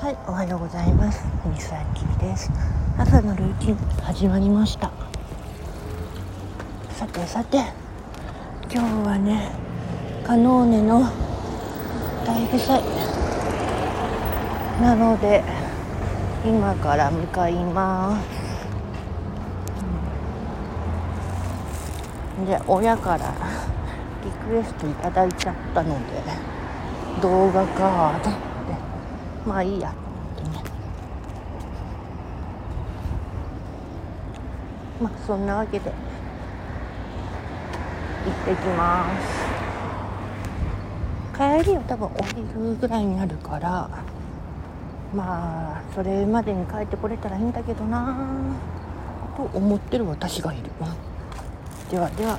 はい、おはようございます。水崎です。朝のルーティン始まりました。さてさて今日はねカノーネの大夫祭なので今から向かいます。で親からリクエストいただいちゃったので動画かと思ってまあいいやと思ってねまあそんなわけで行ってきます帰りは多分お昼ぐらいになるからまあそれまでに帰ってこれたらいいんだけどなと思ってる私がいる。ではでは。